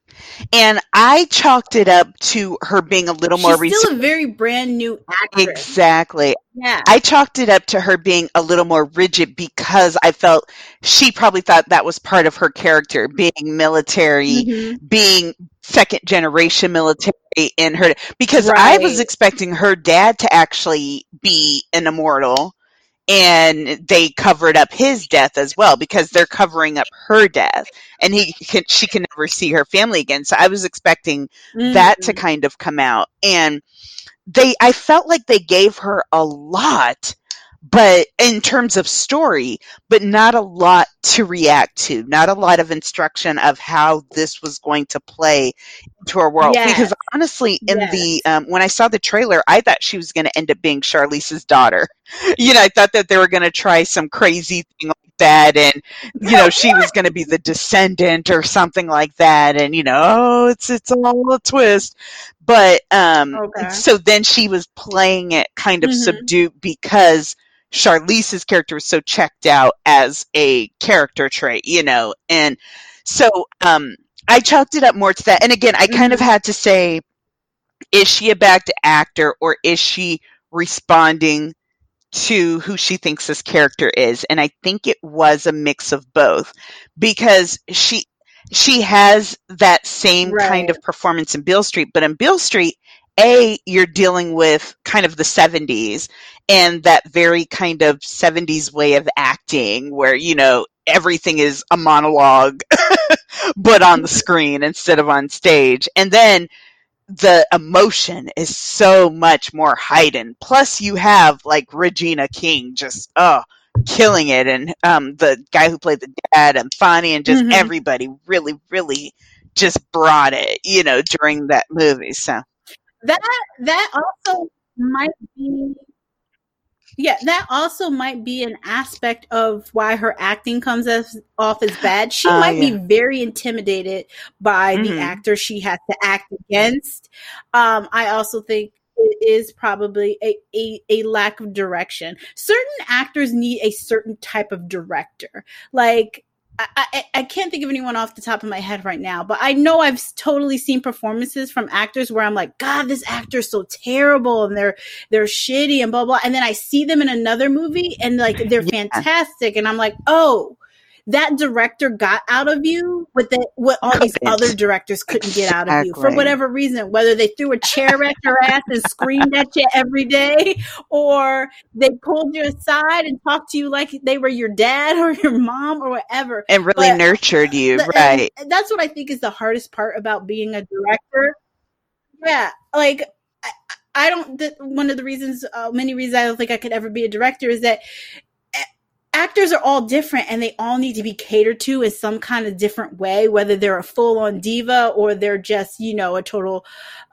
and I chalked it up to her being a little She's more. Still a very brand new actress. Exactly. Yeah. I chalked it up to her being a little more rigid because I felt she probably thought that was part of her character, being military, mm-hmm. being second generation military in her. Because right. I was expecting her dad to actually be an immortal and they covered up his death as well because they're covering up her death and he can she can never see her family again so i was expecting mm-hmm. that to mm. kind of come out and they i felt like they gave her a lot but in terms of story, but not a lot to react to, not a lot of instruction of how this was going to play into our world. Yes. Because honestly, in yes. the um, when I saw the trailer, I thought she was going to end up being Charlize's daughter. You know, I thought that they were going to try some crazy thing like that, and you know, she was going to be the descendant or something like that, and you know, oh, it's it's all a twist. But um, okay. so then she was playing it kind of mm-hmm. subdued because Charlize's character was so checked out as a character trait, you know, and so um, I chalked it up more to that. And again, I kind of mm-hmm. had to say, is she a bad actor or is she responding to who she thinks this character is? And I think it was a mix of both because she she has that same right. kind of performance in Beale Street, but in Beale Street, a you're dealing with kind of the 70s and that very kind of 70s way of acting where you know everything is a monologue but on the screen instead of on stage. And then the emotion is so much more heightened. Plus you have like regina king just oh killing it and um the guy who played the dad and Fonny and just mm-hmm. everybody really really just brought it you know during that movie so that that also might be yeah, that also might be an aspect of why her acting comes as, off as bad. She uh, might yeah. be very intimidated by mm-hmm. the actor she has to act against. Um, I also think it is probably a, a, a, lack of direction. Certain actors need a certain type of director. Like I, I, can't think of anyone off the top of my head right now, but I know I've totally seen performances from actors where I'm like, God, this actor's so terrible and they're they're shitty and blah blah. And then I see them in another movie and like they're yeah. fantastic, and I'm like, oh, that director got out of you what that what all these other directors couldn't get out of you. For whatever reason whether they threw a chair at your ass and screamed at you every day or they pulled you aside and talked to you like they were your dad or your mom or whatever. And really but nurtured you right. that's what i think is the hardest part about being a director. Yeah like I, I don't. one of the reasons, uh, many reasons I don't think I could ever be a director is that actors are all different and they all need to be catered to in some kind of different way whether they're a full-on diva or they're just you know a total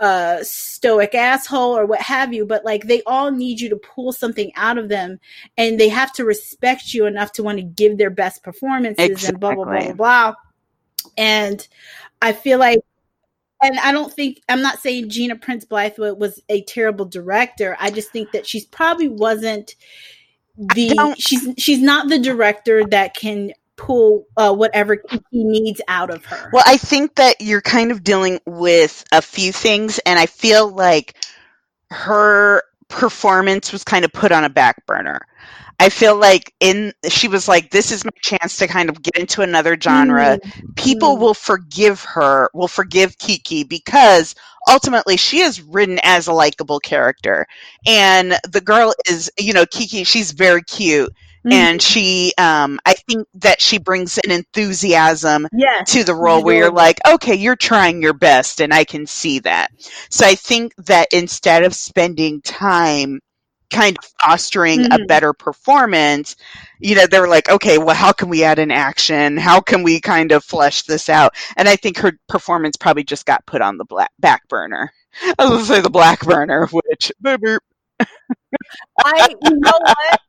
uh, stoic asshole or what have you but like they all need you to pull something out of them and they have to respect you enough to want to give their best performances exactly. and blah blah blah blah blah and i feel like and I don't think I'm not saying Gina Prince Bythewood was a terrible director. I just think that she's probably wasn't the she's she's not the director that can pull uh, whatever he needs out of her. Well, I think that you're kind of dealing with a few things, and I feel like her performance was kind of put on a back burner. I feel like in she was like, this is my chance to kind of get into another genre. Mm-hmm. People mm-hmm. will forgive her, will forgive KiKi because ultimately she is written as a likable character. And the girl is, you know, KiKi, she's very cute. Mm-hmm. And she, um, I think that she brings an enthusiasm yes, to the role where you're like, okay, you're trying your best, and I can see that. So I think that instead of spending time kind of fostering a Mhm. better performance, you know, they're like, okay, well, how can we add an action? How can we kind of flesh this out? And I think her performance probably just got put on the black back burner. I was gonna say the black burner, which boop, boop. I, you know what?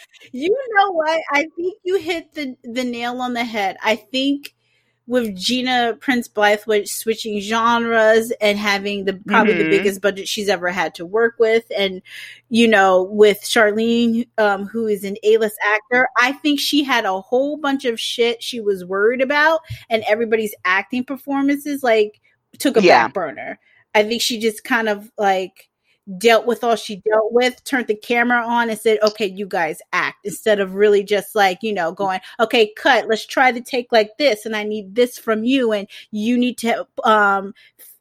you know what? I think you hit the the nail on the head. I think with Gina Prince Bythewood switching genres and having the probably the Mhm. biggest budget she's ever had to work with, and you know, with Charlene, um, who is an A list actor, I think she had a whole bunch of shit she was worried about, and everybody's acting performances like took a Yeah. back burner. I think she just kind of like dealt with all she dealt with, turned the camera on and said, okay, you guys act instead of really just like, you know, going, okay, cut, let's try to take like this. And I need this from you. And you need to, um,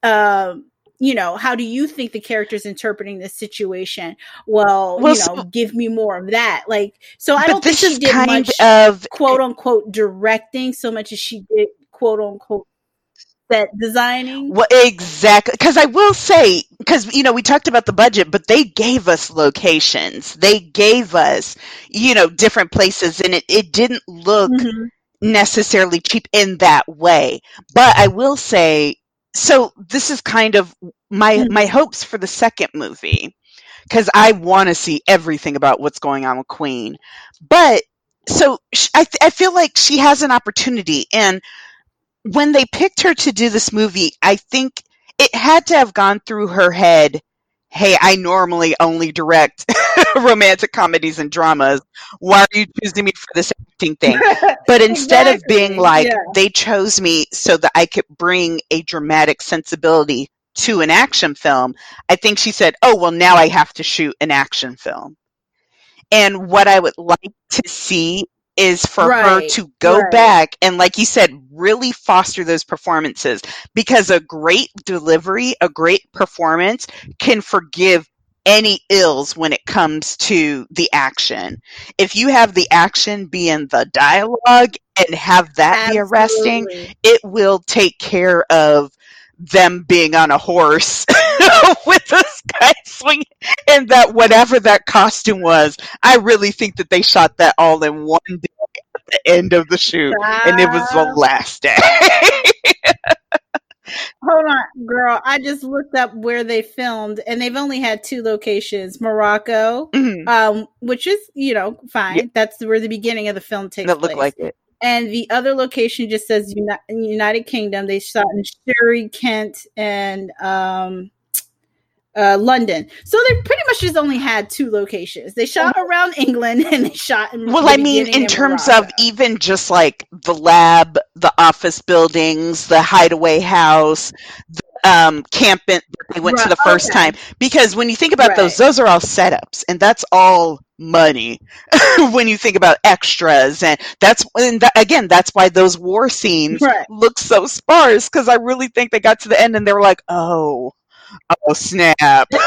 um, you know, how do you think the character's interpreting this situation? Well, Well, you know, so- give me more of that. Like, so I don't think this she is did kind much of quote unquote directing so much as she did quote unquote set designing. Well, exactly. Because I will say, because you know, we talked about the budget, but they gave us locations. They gave us, you know, different places, and it, it didn't look Mhm. necessarily cheap in that way. But I will say, so this is kind of my Mhm. my hopes for the second movie, because I want to see everything about what's going on with Queen. But so sh- I th- I feel like she has an opportunity, and when they picked her to do this movie, I think it had to have gone through her head. Hey, I normally only direct romantic comedies and dramas. Why are you choosing me for this acting thing? But instead of being like, yeah. they chose me so that I could bring a dramatic sensibility to an action film, I think she said, oh, well, now I have to shoot an action film. And what I would like to see is for her to go right. back and, like you said, really foster those performances because a great delivery, a great performance can forgive any ills when it comes to the action. If you have the action be in the dialogue and have that be arresting, it will take care of them being on a horse with this guy swinging and that whatever that costume was i really think that they shot that all in one day at the end of the shoot and it was the last day Hold on, girl. I just looked up where they filmed, and they've only had two locations: Morocco, Mhm. um, which is you know fine. Yeah. That's where the beginning of the film takes that looked place. like it and the other location just says Uni- United Kingdom. They shot in Surrey, Kent, and um, uh, London. So they pretty much just only had two locations. They shot around England and they shot in. well i mean in terms Morocco. of even just like the lab the office buildings the hideaway house um camp that they went to the first okay. time because when you think about those Right. those are all setups and that's all money when you think about extras and that's and that, again that's why those war scenes Right. look so sparse because i really think they got to the end and they were like oh oh snap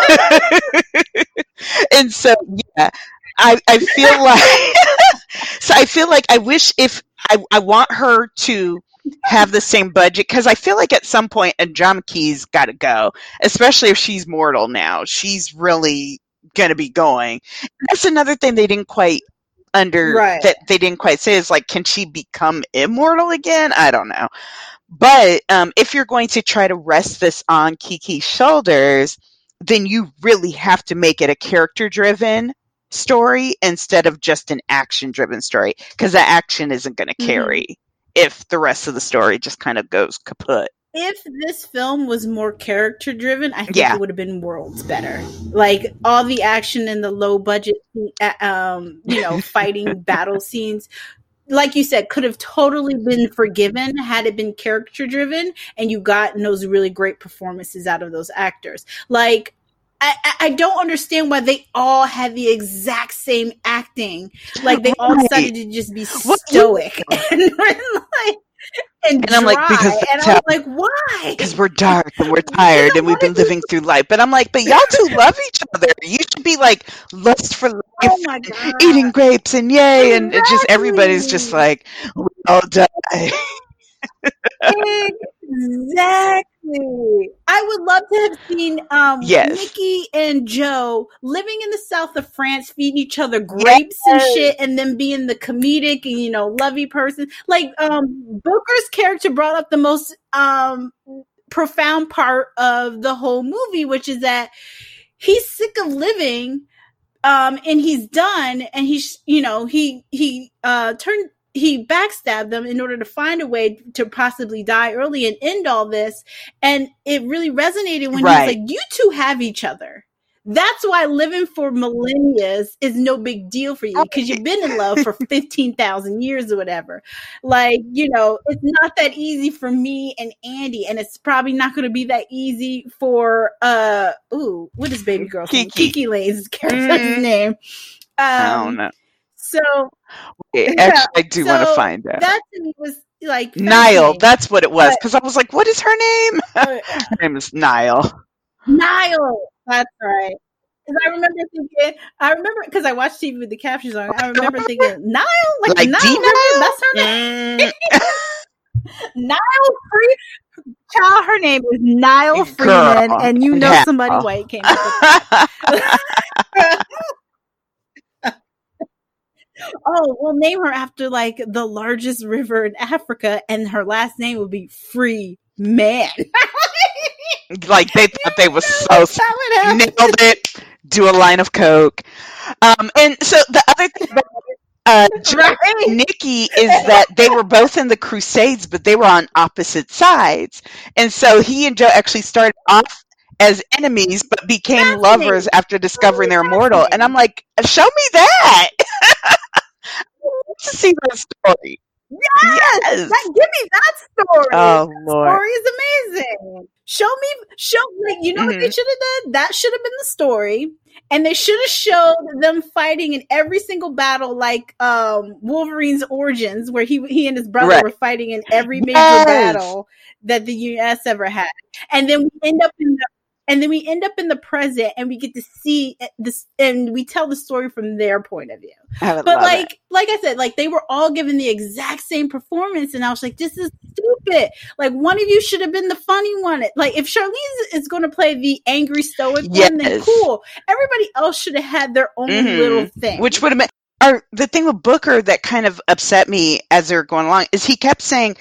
and so yeah i i feel like so i feel like i wish if i i want her to have the same budget because i feel like at some point andromache's got to go especially if she's mortal now she's really gonna be going that's another thing they didn't quite under Right. that they didn't quite say is like can she become immortal again i don't know but um, if you're going to try to rest this on kiki's shoulders then you really have to make it a character driven story instead of just an action driven story because the action isn't going to Mhm. carry if the rest of the story just kind of goes kaput if this film was more character driven, I think Yeah. it would have been worlds better. Like all the action and the low budget, uh, um, you know, fighting battle scenes. Like you said, could have totally been forgiven had it been character driven, and you got those really great performances out of those actors. Like, I, I- don't understand why they all had the exact same acting. Like they all decided to just be stoic and like and, And I'm like, because and that's I was how- like, why? because we're dark and we're tired and we've been living through life. But i'm like but y'all two love each other. You should be like lust for oh life Oh my god! eating grapes and yay. And just everybody's just like we all die Exactly. I would love to have seen um Yes. Nicky and Joe living in the south of France, feeding each other grapes and shit, and then being the comedic and you know lovey person. Like um Booker's character brought up the most um profound part of the whole movie, which is that he's sick of living um and he's done and he's you know he he uh turned he backstabbed them in order to find a way to possibly die early and end all this and it really resonated when Right. he's like you two have each other that's why living for millennia is no big deal for you because you've been in love for 15,000 years or whatever. Like, you know, it's not that easy for me and Andy, and it's probably not going to be that easy for, uh, ooh, what is baby name? Kiki. Kiki Layne's character's Mhm. name. Um, I don't know. So Actually, yeah, I do want to find out. that to me was like Nile. That's what it was. Because I was like, what is her name? Her name is Nile. Nile. That's right. Because I remember thinking, I remember because I watched TV with the captions on. I remember thinking, Nile, like, Like Nile? River? that's her name. Mm, Nile Free. Child, her name is Nile Girl, Freeman, and you know yeah. somebody white came up with. Oh, we'll name her after like the largest river in Africa, and her last name will be Free Man. like they thought they was so That's how it happened. nailed it. Do a line of coke. Um, and so the other thing about uh, Right. Nicky is that they were both in the Crusades, but they were on opposite sides. And so he and Joe actually started off as enemies, but became lovers after discovering they're immortal. And I'm like, show me that. I to see that story. Yes, Yes. that, give me that story. Oh Lord. story is amazing. Show me, show like you know what they Mhm. should have done. That should have been the story, and they should have showed them fighting in every single battle, like um Wolverine's origins, where he he and his brother Right. were fighting in every major Yes. battle that the U.S. ever had, and then we end up in the. And then we end up in the present, and we get to see this, and we tell the story from their point of view. But like it. like i said like they were all given the exact same performance and i was like this is stupid. Like one of you should have been the funny one. Like if charlize is going to play the angry stoic one then cool. Everybody else should have had their own Mhm. little thing. Which would have been or the thing with Booker that kind of upset me as they're going along is he kept saying,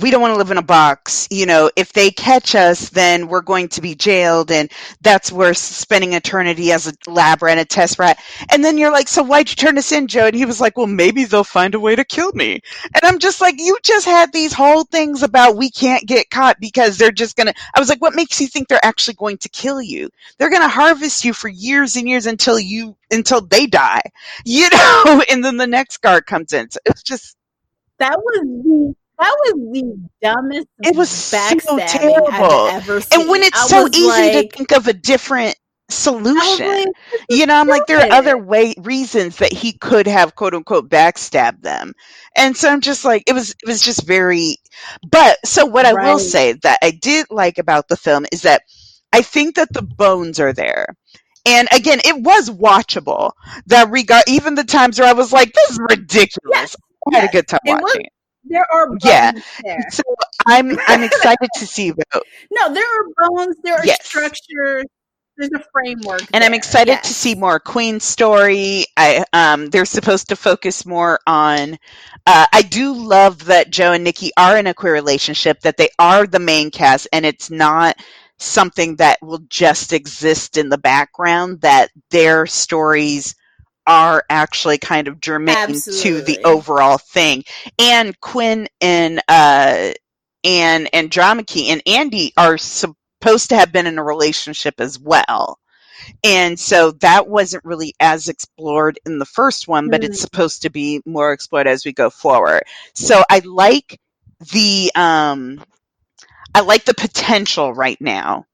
We don't want to live in a box. You know, if they catch us, then we're going to be jailed and that's worse spending eternity as a lab rat, a test rat. And then you're like, So why'd you turn us in, Joe? And he was like, Well, maybe they'll find a way to kill me. And I'm just like, You just had these whole things about we can't get caught because they're just gonna I was like, What makes you think they're actually going to kill you? They're gonna harvest you for years and years until you until they die you know, and then the next guard comes in. So it's just that was the that was the dumbest It was so terrible. I've ever seen. and when it's I so easy like- to think of a different solution. like, you know, I'm like there are other way reasons that he could have quote unquote backstabbed them. And so I'm just like it was it was just very but so what I will say that I did like about the film is that I think that the bones are there. And again, it was watchable. That regard even the times where I was like, this is ridiculous. Yes, I had a good time It watching it. There are bones Yeah. there. So I'm I'm excited to see though, No, there are bones. There are Yes. structures. There's a framework, and I'm excited yes. to see more Queen story. I um they're supposed to focus more on. Uh, I do love that Joe and Nicky are in a queer relationship. That they are the main cast, and it's not something that will just exist in the background. That their stories are actually kind of germane to the overall thing. And Quynh and uh and Andromache and Andy are supposed to have been in a relationship as well. And so that wasn't really as explored in the first one, but it's Hmm. supposed to be more explored as we go forward. So I like the um I like the potential right now.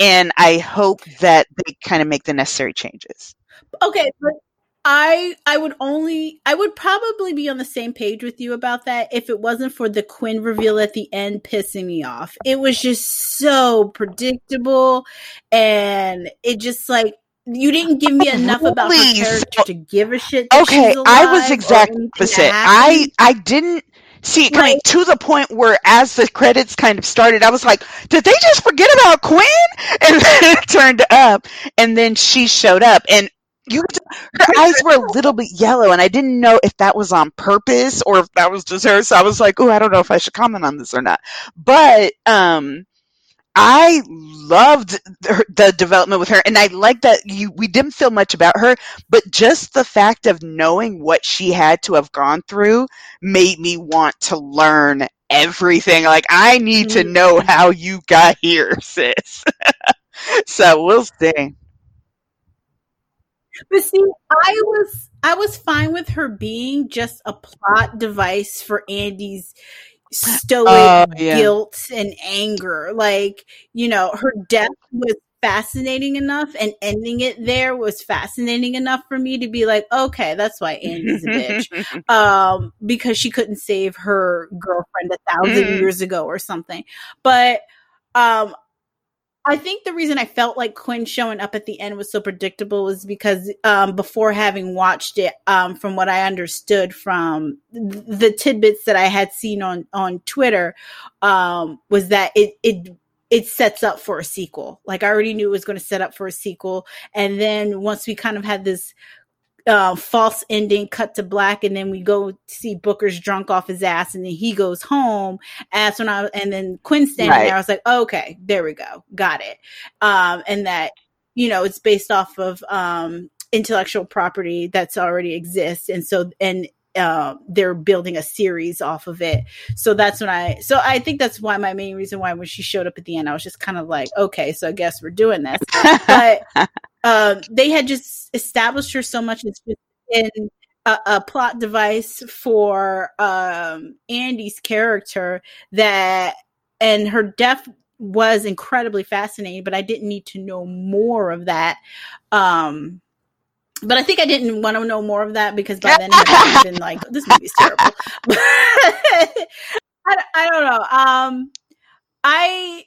And I hope that they kind of make the necessary changes. Okay, but I I would only I would probably be on the same page with you about that if it wasn't for the Quynh reveal at the end pissing me off. It was just so predictable and it just like you didn't give me Oh, enough about her character to give a shit. Okay, I was exactly opposite. I. I didn't see it coming Right. to the point where as the credits kind of started, I was like, did they just forget about Quynh? And then it turned up and then she showed up and you her eyes were a little bit yellow and I didn't know if that was on purpose or if that was just her. So I was like, oh, I don't know if I should comment on this or not. But um I loved her, the development with her, and I like that you. We didn't feel much about her, but just the fact of knowing what she had to have gone through made me want to learn everything. Like I need to Mm. know how you got here, sis. so we'll see. But see, I was I was fine with her being just a plot device for Andy's stoic Oh, yeah. guilt and anger. Like, you know, her death was fascinating enough and ending it there was fascinating enough for me to be like, okay, that's why Andy's a bitch. Um, because she couldn't save her girlfriend a thousand Mm. years ago or something. But um I think the reason I felt like Quynh showing up at the end was so predictable was because um, before having watched it, um, from what I understood from th- the tidbits that I had seen on on Twitter, um, was that it it it sets up for a sequel. Like I already knew it was going to set up for a sequel, and then once we kind of had this uh, false ending cut to black and then we go see booker's drunk off his ass and then he goes home and that's when i and then quinn standing Right. there i was like okay there we go got it. Um and that you know it's based off of um intellectual property that's already exists and so and uh, they're building a series off of it. So that's when i so i think that's why my main reason why when she showed up at the end i was just kind of like okay so i guess we're doing this. But um, they had just established her so much as in a, a plot device for um, Andy's character that, and her death was incredibly fascinating, but I didn't need to know more of that. Um, but I think I didn't want to know more of that because by then had been like, this movie's terrible. I, I don't know. Um, I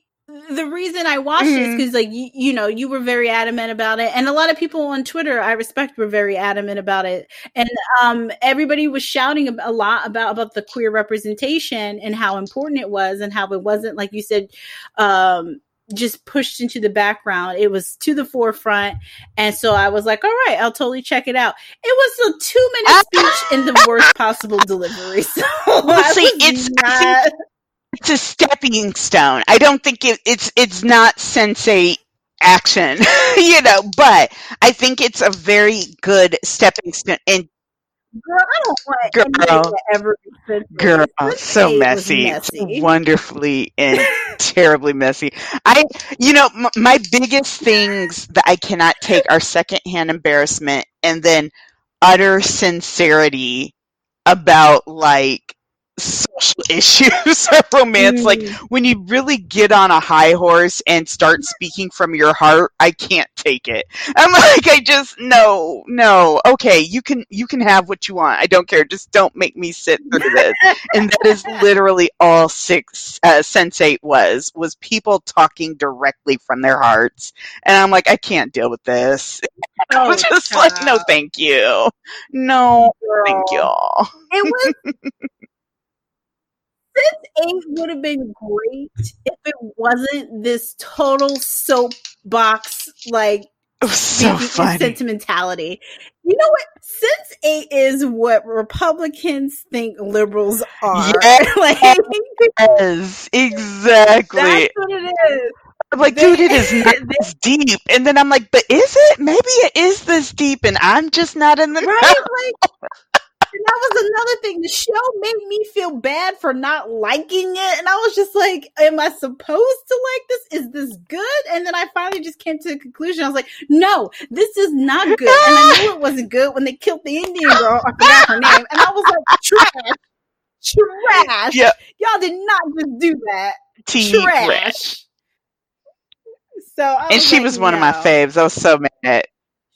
the reason I watched it is Mhm. because like you, you know you were very adamant about it, and a lot of people on Twitter I respect were very adamant about it, and um everybody was shouting a lot about about the queer representation and how important it was, and how it wasn't like you said, um just pushed into the background. It was to the forefront, and so I was like, all right, I'll totally check it out. It was a two minute speech in the worst possible delivery. So I see, it's- I think- it's a stepping stone. I don't think it, it's it's not sensei action, you know, but I think it's a very good stepping stone. And Girl, I don't want Girl. to ever girl, so messy, messy. wonderfully and terribly messy. I, you know, m- my biggest things that I cannot take are secondhand embarrassment and then utter sincerity about like social issues of romance. Like Mm. when you really get on a high horse and start speaking from your heart, I can't take it. I'm like, I just no, no. Okay, you can you can have what you want. I don't care. Just don't make me sit through this. and that is literally all six uh, Sense8 was was people talking directly from their hearts. And I'm like, I can't deal with this. I Oh, was just like, no, thank you, no, thank y'all. It was Sense Eight would have been great if it wasn't this total soapbox like so funny. sentimentality. You know what? Sense8 is what Republicans think liberals are. Yeah. like Yes, exactly. that's what it is. I'm like, dude, it is not this deep. And then I'm like, but is it? Maybe it is this deep, and I'm just not in the right? Like, that was another thing. The show made me feel bad for not liking it, and I was just like, "Am I supposed to like this? Is this good?" And then I finally just came to the conclusion. I was like, "No, this is not good." And I knew it wasn't good when they killed the Indian girl. I forgot her name, and I was like, "Trash, trash! Yeah. Y'all did not just do that. T Trash." trash. So, I And she like, was one of my faves. I was so mad.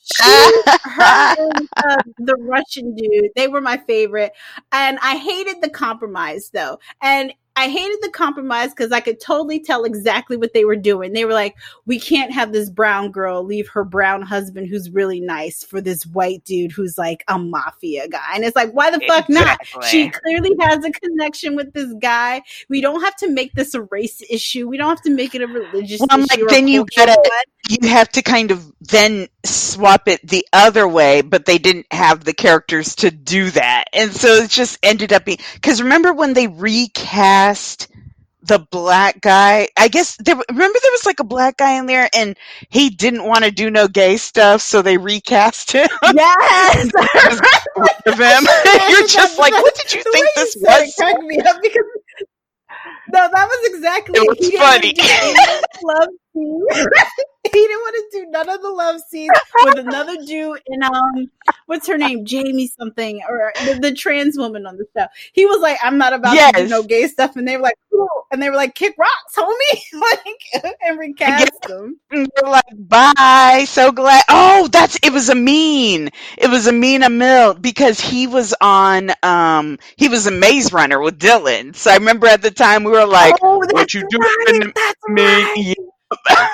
She, her and uh, the Russian dude, they were my favorite. And I hated the compromise though. And I hated the compromise because I could totally tell exactly what they were doing. They were like, we can't have this brown girl leave her brown husband who's really nice for this white dude who's like a mafia guy. And it's like, why the fuck Exactly. not? She clearly has a connection with this guy. We don't have to make this a race issue. We don't have to make it a religious Well, I'm like, then you gotta- one. you have to kind of then swap it the other way, but they didn't have the characters to do that. And so it just ended up being because remember when they recast the black guy? I guess there remember there was like a black guy in there and he didn't want to do no gay stuff, so they recast him. Yes. of him. You're just like, what did you think this you said it was? me up because no, that was exactly It was funny. love didn't want to do none of the love scenes with another dude and um, what's her name, Jamie something, or the, the trans woman on the show. He was like, I'm not about to do no gay stuff, and they were like, cool, and they were like, kick rocks, homie, like, and recast them. And we're like, bye. So glad. Oh, that's it. Was a mean. It was a mean a mill because he was on. Um, he was a Maze Runner with Dylan. So I remember at the time we were like, oh, what you doing right, to that's me? right. Yeah.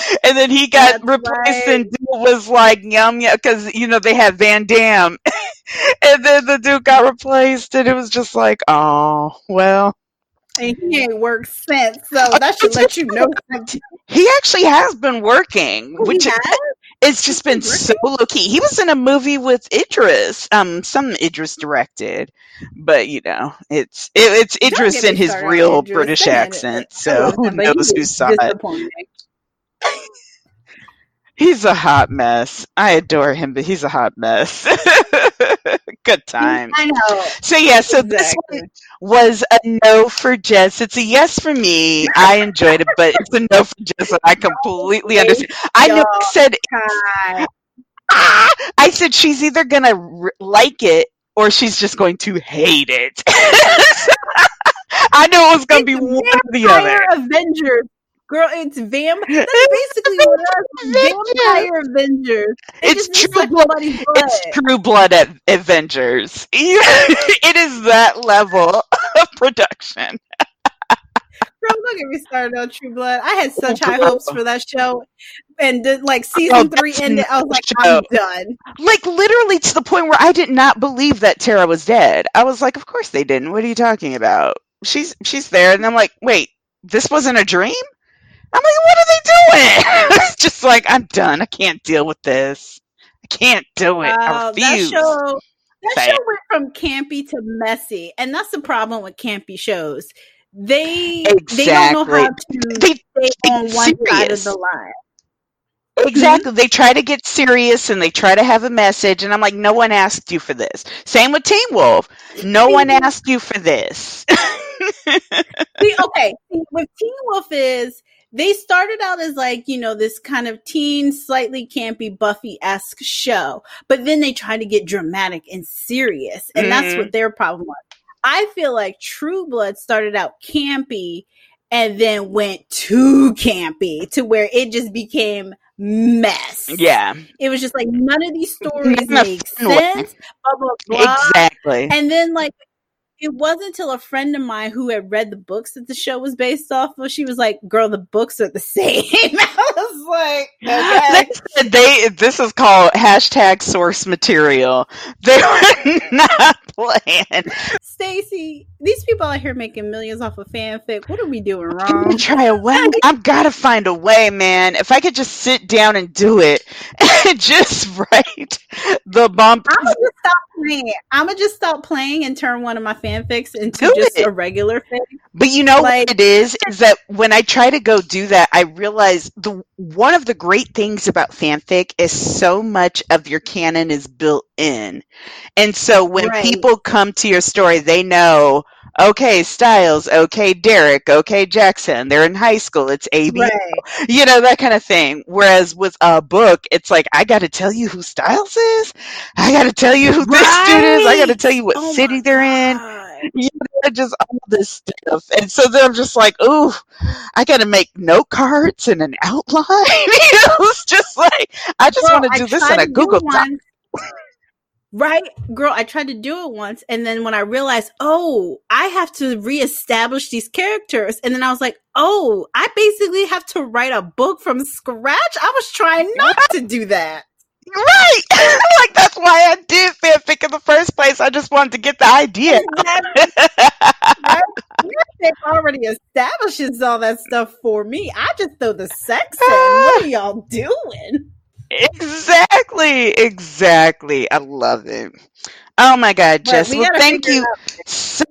and then he got That's replaced, right. and dude was like, yum yum, because you know they had Van Damme. and then the dude got replaced, and it was just like, oh well. And he ain't worked since, so that should let you know. He actually has been working, Oh, which it's just been so low key. He was in a movie with Idris, um, some Idris directed, but you know, it's it, it's Idris in his real Idris. British accent. So who him, but he knows who saw it? He's a hot mess. I adore him, but he's a hot mess. Good time. I know. So yeah, so this one was a no for Jess. It's a yes for me. I enjoyed it, but it's a no for Jess. And I completely understand. I know. I said ah! I said she's either gonna r- like it or she's just going to hate it. I knew it was gonna be one or the other. Avengers. Girl, it's vamp. That's basically what it is. Vampire Avengers. They It's true blood. blood. It's True Blood at Avengers. it is that level of production. Girl, don't get me started on True Blood. I had such high hopes for that show. And then, like oh, season three ended, I was like, no I'm done. Like literally to the point where I did not believe that Tara was dead. I was like, of course they didn't. What are you talking about? She's she's there, and I'm like, wait, this wasn't a dream. I'm like, what are they doing? it's just like I'm done. I can't deal with this. I can't do it. I that refuse. show that show went from campy to messy, and that's the problem with campy shows. They they don't know how to They stay on one side of serious. the line. Exactly. Mm-hmm. They try to get serious and they try to have a message, and I'm like, no one asked you for this. Same with Teen Wolf. No one asked you for this. See, okay, see, with Teen Wolf is they started out as like you know this kind of teen, slightly campy Buffy esque show, but then they tried to get dramatic and serious, and that's Mhm. what their problem was. I feel like True Blood started out campy and then went too campy to where it just became mess. yeah, It was just like none of these stories make sense. Blah blah blah. exactly. And then like it wasn't until a friend of mine who had read the books that the show was based off of, she was like, Girl, the books are the same. I was like, Okay. They they this is called hashtag source material. They were not playing. Stacy, these people out here making millions off of fanfic. What are we doing wrong? I'm gonna wrong? try a way. I've got to find a way, man. If I could just sit down and do it, and just write the bump. I'm gonna just stop playing. I'm gonna just stop playing and turn one of my fanfics into Do just it. a regular fic. But you know Like- what it is? Is that when I try to go do that, I realize the one of the great things about fanfic is so much of your canon is built in. And so when Right. people come to your story, they know, okay, Stiles, okay, Derek, okay, Jackson, they're in high school, it's AB, Right. you know, that kind of thing. Whereas with a book, it's like, I got to tell you who Stiles is. I got to tell you who this dude is. I got to tell you what Oh city they're in you know, just all this stuff. And so then I'm just like, ooh, I got to make note cards and an outline. you know, it's just like, I just Well, want to do this tried in a Google Doc. Right, girl, I tried to do it once, and then when I realized, oh, I have to reestablish these characters, and then I was like, oh, I basically have to write a book from scratch. I was trying not to do that. Right. like that's why I did fanfic in the first place. I just wanted to get the idea. right? It already establishes all that stuff for me. I just throw the sex in. What are y'all doing? Exactly. Exactly. I love it. Oh my God, Jess. Well, thank you so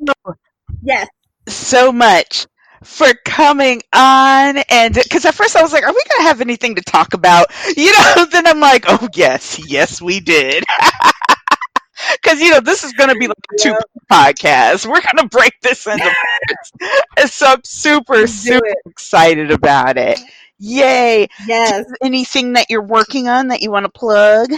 yes so much for coming on and because at first I was like, are we gonna have anything to talk about? You know, then I'm like, oh yes, yes we did. Because you know this is going to be like a two podcast. We're going to break this into parts, so I'm super super it. excited about it. Yay! Yes. Anything that you're working on that you want to plug?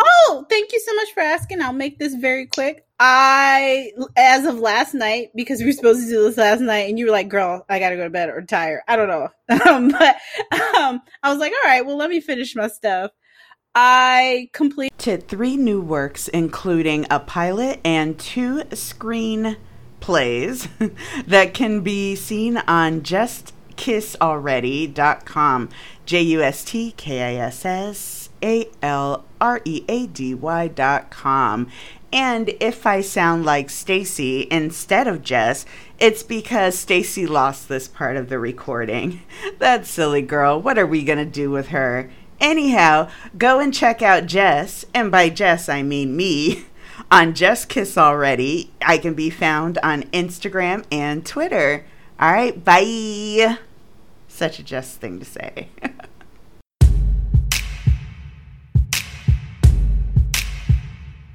Oh, thank you so much for asking. I'll make this very quick. I, as of last night, because we were supposed to do this last night, and you were like, "Girl, I gotta go to bed or retire." I don't know, um, but um, I was like, "All right, well, let me finish my stuff." I completed three new works, including a pilot and two screen plays that can be seen on justkissalready.com. J U S T K I S S A L R E A D Y dot com. And if I sound like Stacy instead of Jess, it's because Stacy lost this part of the recording. That silly girl. What are we going to do with her? Anyhow, go and check out Jess, and by Jess I mean me, on Just Kiss Already. I can be found on Instagram and Twitter. All right, bye. Such a just thing to say.